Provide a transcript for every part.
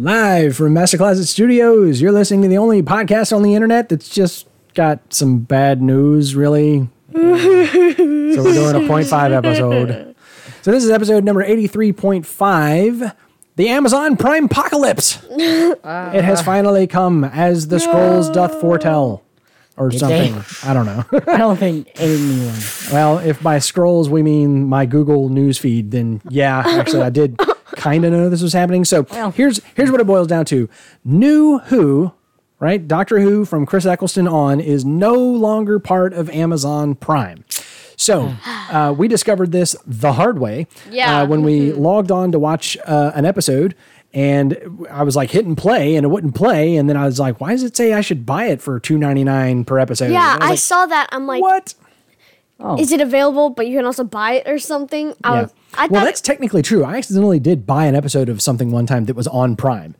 Live from Master Closet Studios, you're listening to the only podcast on the internet that's just got some bad news, really. so we're doing a 0.5 episode. So this is episode number 83.5 The Amazon Prime Apocalypse. it has finally come as the scrolls doth foretell. Or something. I don't know. I don't think anyone. Well, if by scrolls we mean my Google news feed, then yeah, actually I did kind of know this was happening. So here's here's what it boils down to: New Who, right? Doctor Who from Chris Eccleston on is no longer part of Amazon Prime. So uh, we discovered this the hard way Yeah. uh, when we logged on to watch uh, an episode. And I was like hitting play, and it wouldn't play. And then I was like, "Why does it say I should buy it for two ninety nine per episode?" Yeah, I I was saw that. I'm like, like, "What?" is it available? But you can also buy it or something. I was, I well, that's technically true. I accidentally did buy an episode of something one time that was on Prime,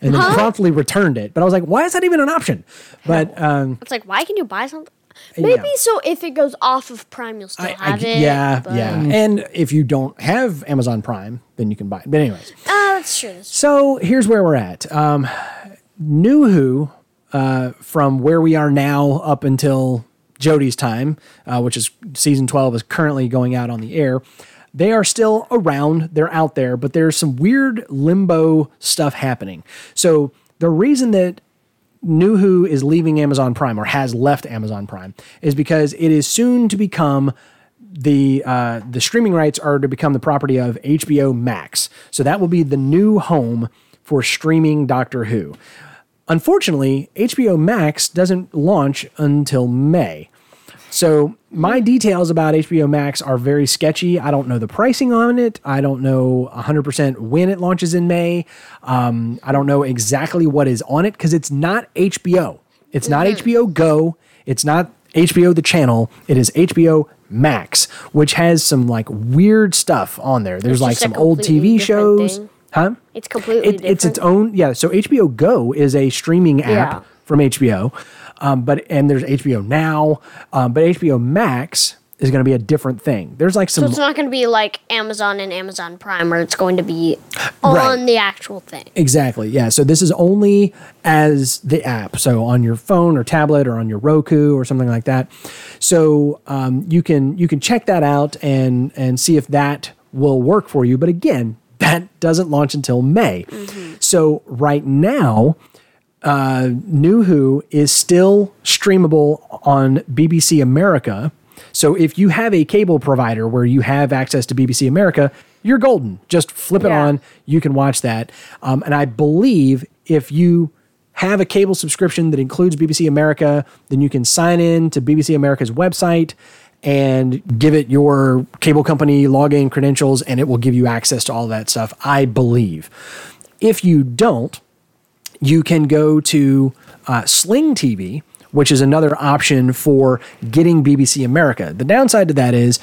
and then promptly returned it. But I was like, "Why is that even an option?" But um, it's like, why can you buy something? Maybe Yeah. so if it goes off of Prime, you'll still I, I have g- it. yeah, but- yeah. And if you don't have Amazon Prime, then you can buy it. But anyways, Ah, that's true. That's true. so here's where we're at. Um, New Who, uh, from where we are now up until Jodie's time, uh, which is season 12 is currently going out on the air. They are still around, they're out there, but there's some weird limbo stuff happening. So the reason that New Who is leaving Amazon Prime or has left Amazon Prime is because it is soon to become the uh, the streaming rights are to become the property of HBO Max. So that will be the new home for streaming Doctor Who. Unfortunately, HBO Max doesn't launch until May. So my details about HBO Max are very sketchy. I don't know the pricing on it. I don't know 100% when it launches in May. Um, I don't know exactly what is on it because it's not HBO. It's not HBO Go. It's not HBO the channel. It is HBO Max, which has some like weird stuff on there. There's like some old TV shows. thing. Huh? It's completely It, it's its own yeah so hbo go is a streaming app Yeah. from hbo um, but and there's hbo now um, but hbo max is going to be a different thing there's like some So it's not going to be like Amazon and Amazon Prime, where it's going to be on Right. the actual thing. Exactly. Yeah. So this is only as the app. So on your phone or tablet or on your Roku or something like that. So um, you can you can check that out and and see if that will work for you. But again, that doesn't launch until May. So right now, uh, New Who is still streamable on BBC America. So if you have a cable provider where you have access to BBC America, you're golden. Just flip it Yeah. on. You can watch that. Um, and I believe if you have a cable subscription that includes BBC America, then you can sign in to BBC America's website and give it your cable company login credentials, and it will give you access to all that stuff. I believe. If you don't, you can go to uh, Sling TV, which is another option for getting BBC America. The downside to that is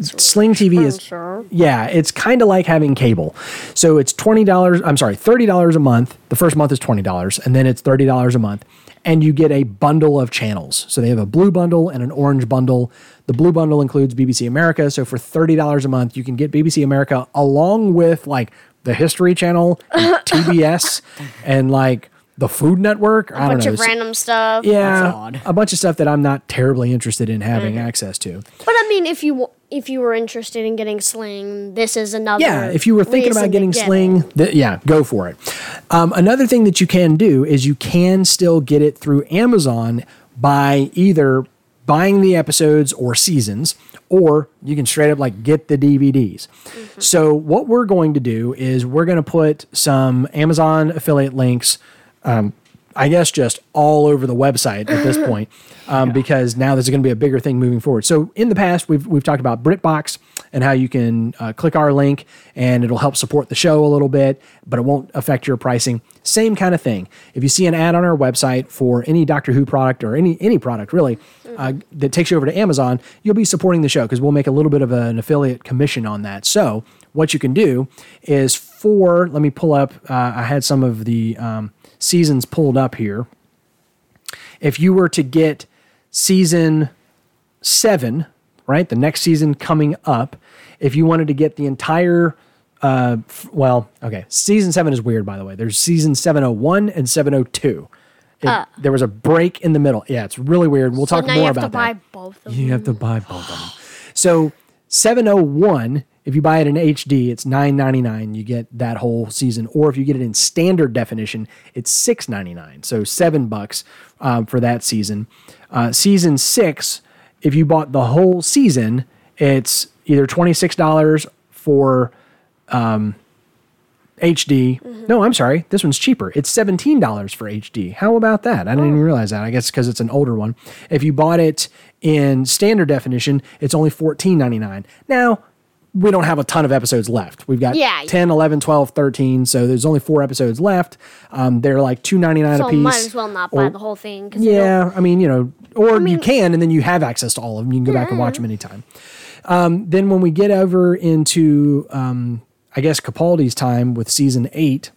Sling TV is yeah, it's kind of like having cable. So it's twenty dollars. I'm sorry, thirty dollars a month. The first month is twenty dollars, and then it's thirty dollars a month, and you get a bundle of channels. So they have a blue bundle and an orange bundle. The blue bundle includes BBC America. So for thirty dollars a month, you can get BBC America along with like the History Channel, and TBS, and like the Food Network. I don't bunch know. of random stuff. yeah, That's odd. a bunch of stuff that I'm not terribly interested in having access to. But I mean, if you if you were interested in getting Sling, this is another. Yeah, if you were thinking about getting get Sling, th- yeah, go for it. Um, another thing that you can do is you can still get it through Amazon by either buying the episodes or seasons, or you can straight up like get the DVDs. So what we're going to do is we're going to put some Amazon affiliate links. Um, I guess just all over the website at this point, um, because now this is going to be a bigger thing moving forward. So in the past, we've we've talked about BritBox and how you can uh, click our link and it'll help support the show a little bit, but it won't affect your pricing. Same kind of thing. If you see an ad on our website for any Doctor Who product or any any product really uh, that takes you over to Amazon, you'll be supporting the show because we'll make a little bit of an affiliate commission on that. So what you can do is for let me pull up. Uh, I had some of the um, seasons pulled up here. If you were to get season seven, right, the next season coming up, if you wanted to get the entire uh, well, okay, season seven is weird, by the way. There's season 701 and 702. It, there was a break in the middle. Yeah, it's really weird. We'll So talk more you have about to buy that. both of You have to buy both of them. So 701, if you buy it in HD, it's 9.99. You get that whole season. Or if you get it in standard definition, it's 6.99. So seven bucks um, for that season. Uh, season six, if you bought the whole season, it's either $26 for HD. No, I'm sorry. This one's cheaper. It's $17 for HD. How about that? I didn't even realize that. I guess because it's an older one. If you bought it in standard definition, it's only $14.99. Now, we don't have a ton of episodes left. We've got Yeah. 10, 11, 12, 13. So there's only four episodes left. Um, they're like $2.99 So a piece. might as well not buy the whole thing. yeah, I mean, you know, or you mean- can, and then you have access to all of them. You can go back and watch them anytime. Um, then when we get over into, um, I guess Capaldi's time with season eight,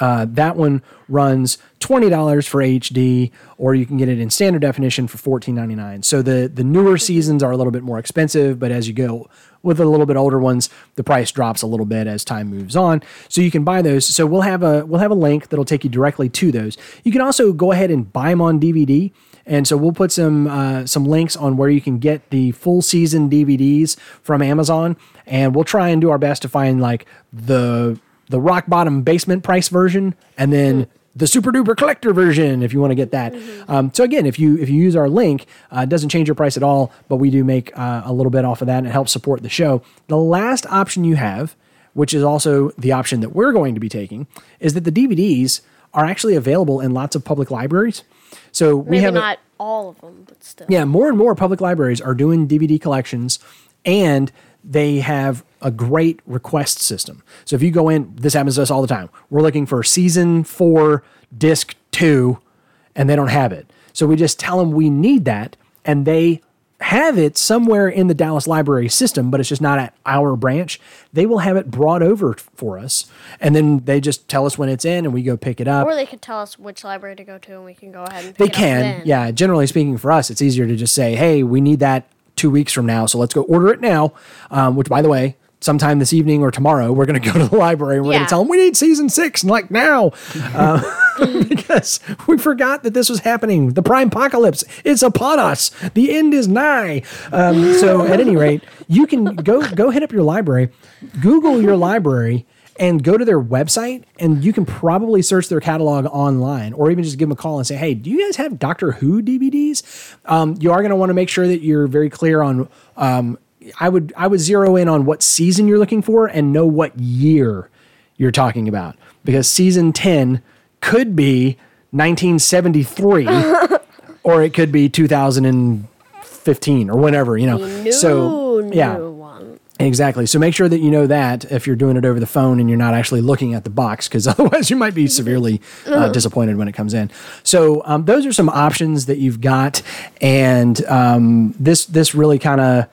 uh, that one runs twenty dollars for HD, or you can get it in standard definition for fourteen ninety nine. So the the newer seasons are a little bit more expensive, but as you go with a little bit older ones, the price drops a little bit as time moves on. So you can buy those. So we'll have a we'll have a link that'll take you directly to those. You can also go ahead and buy them on DVD. And so we'll put some uh, some links on where you can get the full season DVDs from Amazon, and we'll try and do our best to find like the the rock bottom basement price version, and then the super duper collector version if you want to get that. Um, so again, if you if you use our link, uh, it doesn't change your price at all, but we do make uh, a little bit off of that, and it helps support the show. The last option you have, which is also the option that we're going to be taking, is that the DVDs are actually available in lots of public libraries. So we Maybe have a- not all of them, but still. yeah, more and more public libraries are doing DVD collections and they have a great request system. So if you go in, this happens to us all the time. We're looking for season four, disc two, and they don't have it. So we just tell them we need that and they have it somewhere in the Dallas library system, but it's just not at our branch. They will have it brought over for us and then they just tell us when it's in and we go pick it up. Or they could tell us which library to go to, and we can go ahead and. Pick They it up can, yeah. Generally speaking, for us, it's easier to just say, "Hey, we need that two weeks from now, so let's go order it now." Um, which, by the way, sometime this evening or tomorrow, we're going to go to the library and we're going to tell them we need season six, and like now, uh, because we forgot that this was happening. The prime apocalypse is upon us. The end is nigh. Um, so, at any rate, you can go go hit up your library, Google your library and go to their website and you can probably search their catalog online or even just give them a call and say hey do you guys have doctor who dvds um, you are going to want to make sure that you're very clear on um, i would i would zero in on what season you're looking for and know what year you're talking about because season 10 could be 1973 or it could be 2015 or whenever you know? New, so new yeah. Exactly. So make sure that you know that if you're doing it over the phone and you're not actually looking at the box, because otherwise you might be severely uh, disappointed when it comes in. So um, those are some options that you've got, and um, this this really kind of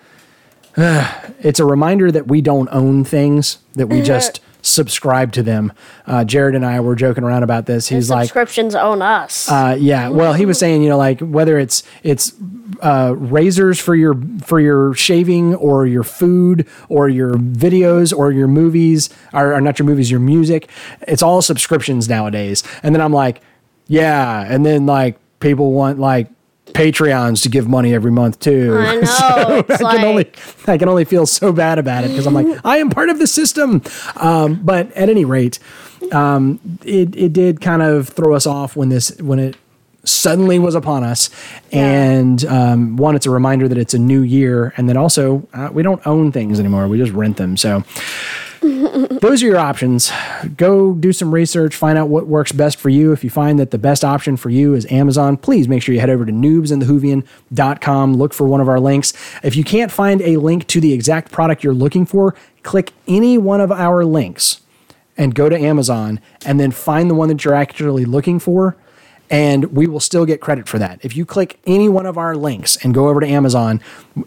it's a reminder that we don't own things that we just subscribe to them. Uh, Jared and I were joking around about this. He's like, Subscriptions own us. uh, yeah. Well, he was saying, you know, like whether it's it's uh, razors for your for your shaving or your food or your videos or your movies or, or not your movies, your music. It's all subscriptions nowadays. And then I'm like, yeah. And then like people want like Patreons to give money every month too. I know. it's I like, can only I can only feel so bad about it because I'm like I am part of the system. Um, but at any rate, um, it it did kind of throw us off when this when it suddenly was upon us. And um, one, it's a reminder that it's a new year, and then also uh, we don't own things anymore; we just rent them. So. Those are your options. Go do some research, find out what works best for you. If you find that the best option for you is Amazon, please make sure you head over to noobsandthewhovian.com. Look for one of our links. If you can't find a link to the exact product you're looking for, click any one of our links and go to Amazon and then find the one that you're actually looking for and we will still get credit for that. If you click any one of our links and go over to Amazon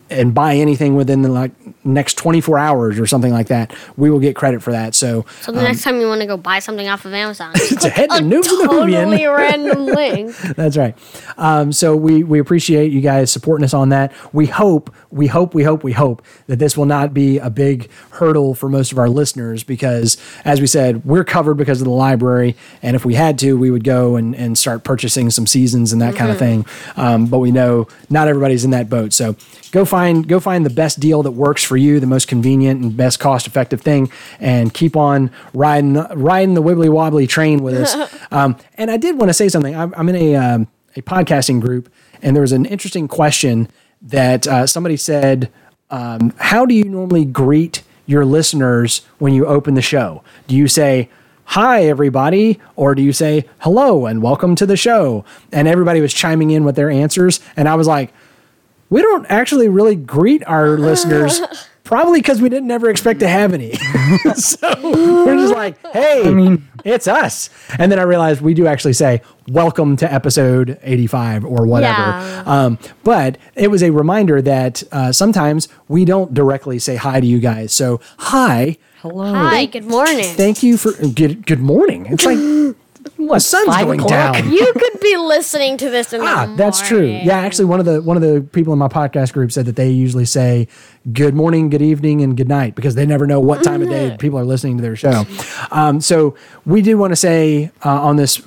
and buy anything within the like next 24 hours or something like that, we will get credit for that. So, So the next time you want to go buy something off of Amazon, to head to Noobs in the totally random link. That's right. Um, so we we appreciate you guys supporting us on that. We hope, we hope, we hope, we hope that this will not be a big hurdle for most of our listeners because, as we said, we're covered because of the library, and if we had to, we would go and, and start purchasing some seasons and that kind of thing. Um, but we know not everybody's in that boat, so go find go find the best deal that works for you, the most convenient and best cost effective thing, and keep on riding riding the wibbly wobbly train with us. um, and I did want to say something. I'm, I'm in a um, a podcasting group, and there was an interesting question that uh, somebody said, um, "How do you normally greet your listeners when you open the show? Do you say?" Hi, everybody, or do you say hello and welcome to the show? And everybody was chiming in with their answers. And I was like, we don't actually really greet our listeners probably because we didn't ever expect to have any so we're just like hey it's us and then i realized we do actually say welcome to episode 85 or whatever Yeah. um, but it was a reminder that uh, sometimes we don't directly say hi to you guys so hi Hello. Hi, good morning. thank you for good, good morning it's like the sun's going o'clock? down You could be listening to this in the Ah, that's true. morning. Yeah, actually, one of the one of the people in my podcast group said that they usually say good morning, good evening, and good night because they never know what time of day people are listening to their show. Um, so we do want to say uh, on this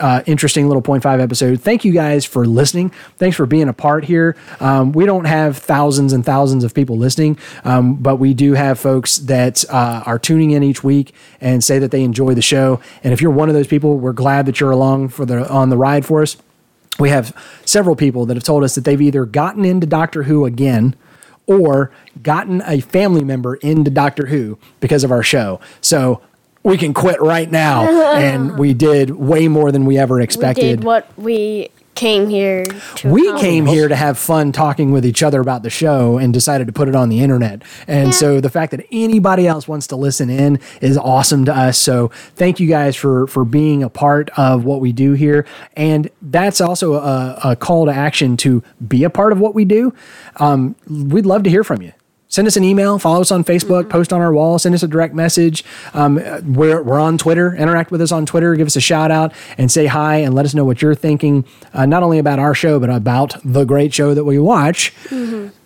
uh, interesting little point five episode, thank you guys for listening. Thanks for being a part here. Um, we don't have thousands and thousands of people listening, um, but we do have folks that uh, are tuning in each week and say that they enjoy the show. And if you're one of those people, we're glad that you're along for the on the ride for us we have several people that have told us that they've either gotten into Doctor Who again or gotten a family member into Doctor Who because of our show. So we can quit right now. and we did way more than we ever We expected. did what we came here to We accomplish. came here to have fun talking with each other about the show and decided to put it on the internet. And so the fact that anybody else wants to listen in is awesome to us. So thank you guys for for being a part of what we do here. And that's also a, a call to action to be a part of what we do. Um, we'd love to hear from you. Send us an email, follow us on Facebook, post on our wall, send us a direct message. Um, we're, we're on Twitter. Interact with us on Twitter. Give us a shout out and say hi and let us know what you're thinking, uh, not only about our show, but about the great show that we watch.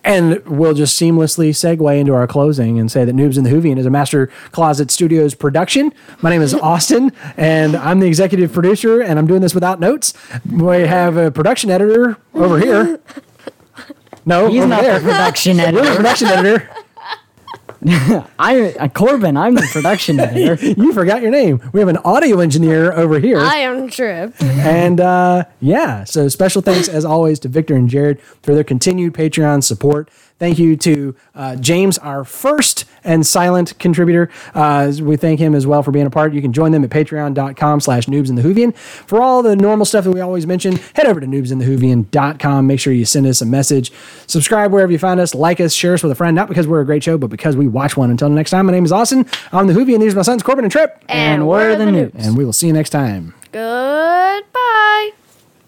And we'll just seamlessly segue into our closing and say that Noobs in the Whovian is a Master Closet Studios production. My name is Austin, and I'm the executive producer, and I'm doing this without notes. We have a production editor over here. No, He's not there. the production You're the editor. production editor. I, uh, Corbin, I'm the production editor. You forgot your name. We have an audio engineer over here. I am Trip. and uh, yeah, so special thanks as always to Victor and Jared for their continued Patreon support. Thank you to uh, James, our first and silent contributor. Uh, we thank him as well for being a part. You can join them at patreon.com slash noobs in the Whovian. For all the normal stuff that we always mention, head over to noobsinthewhovian.com. Make sure you send us a message. Subscribe wherever you find us. Like us, share us with a friend, not because we're a great show, but because we watch one. Until next time, my name is Austin. I'm the Whovian. These are my sons, Corbin and Trip. And we're the Noobs. And we will see you next time. Goodbye.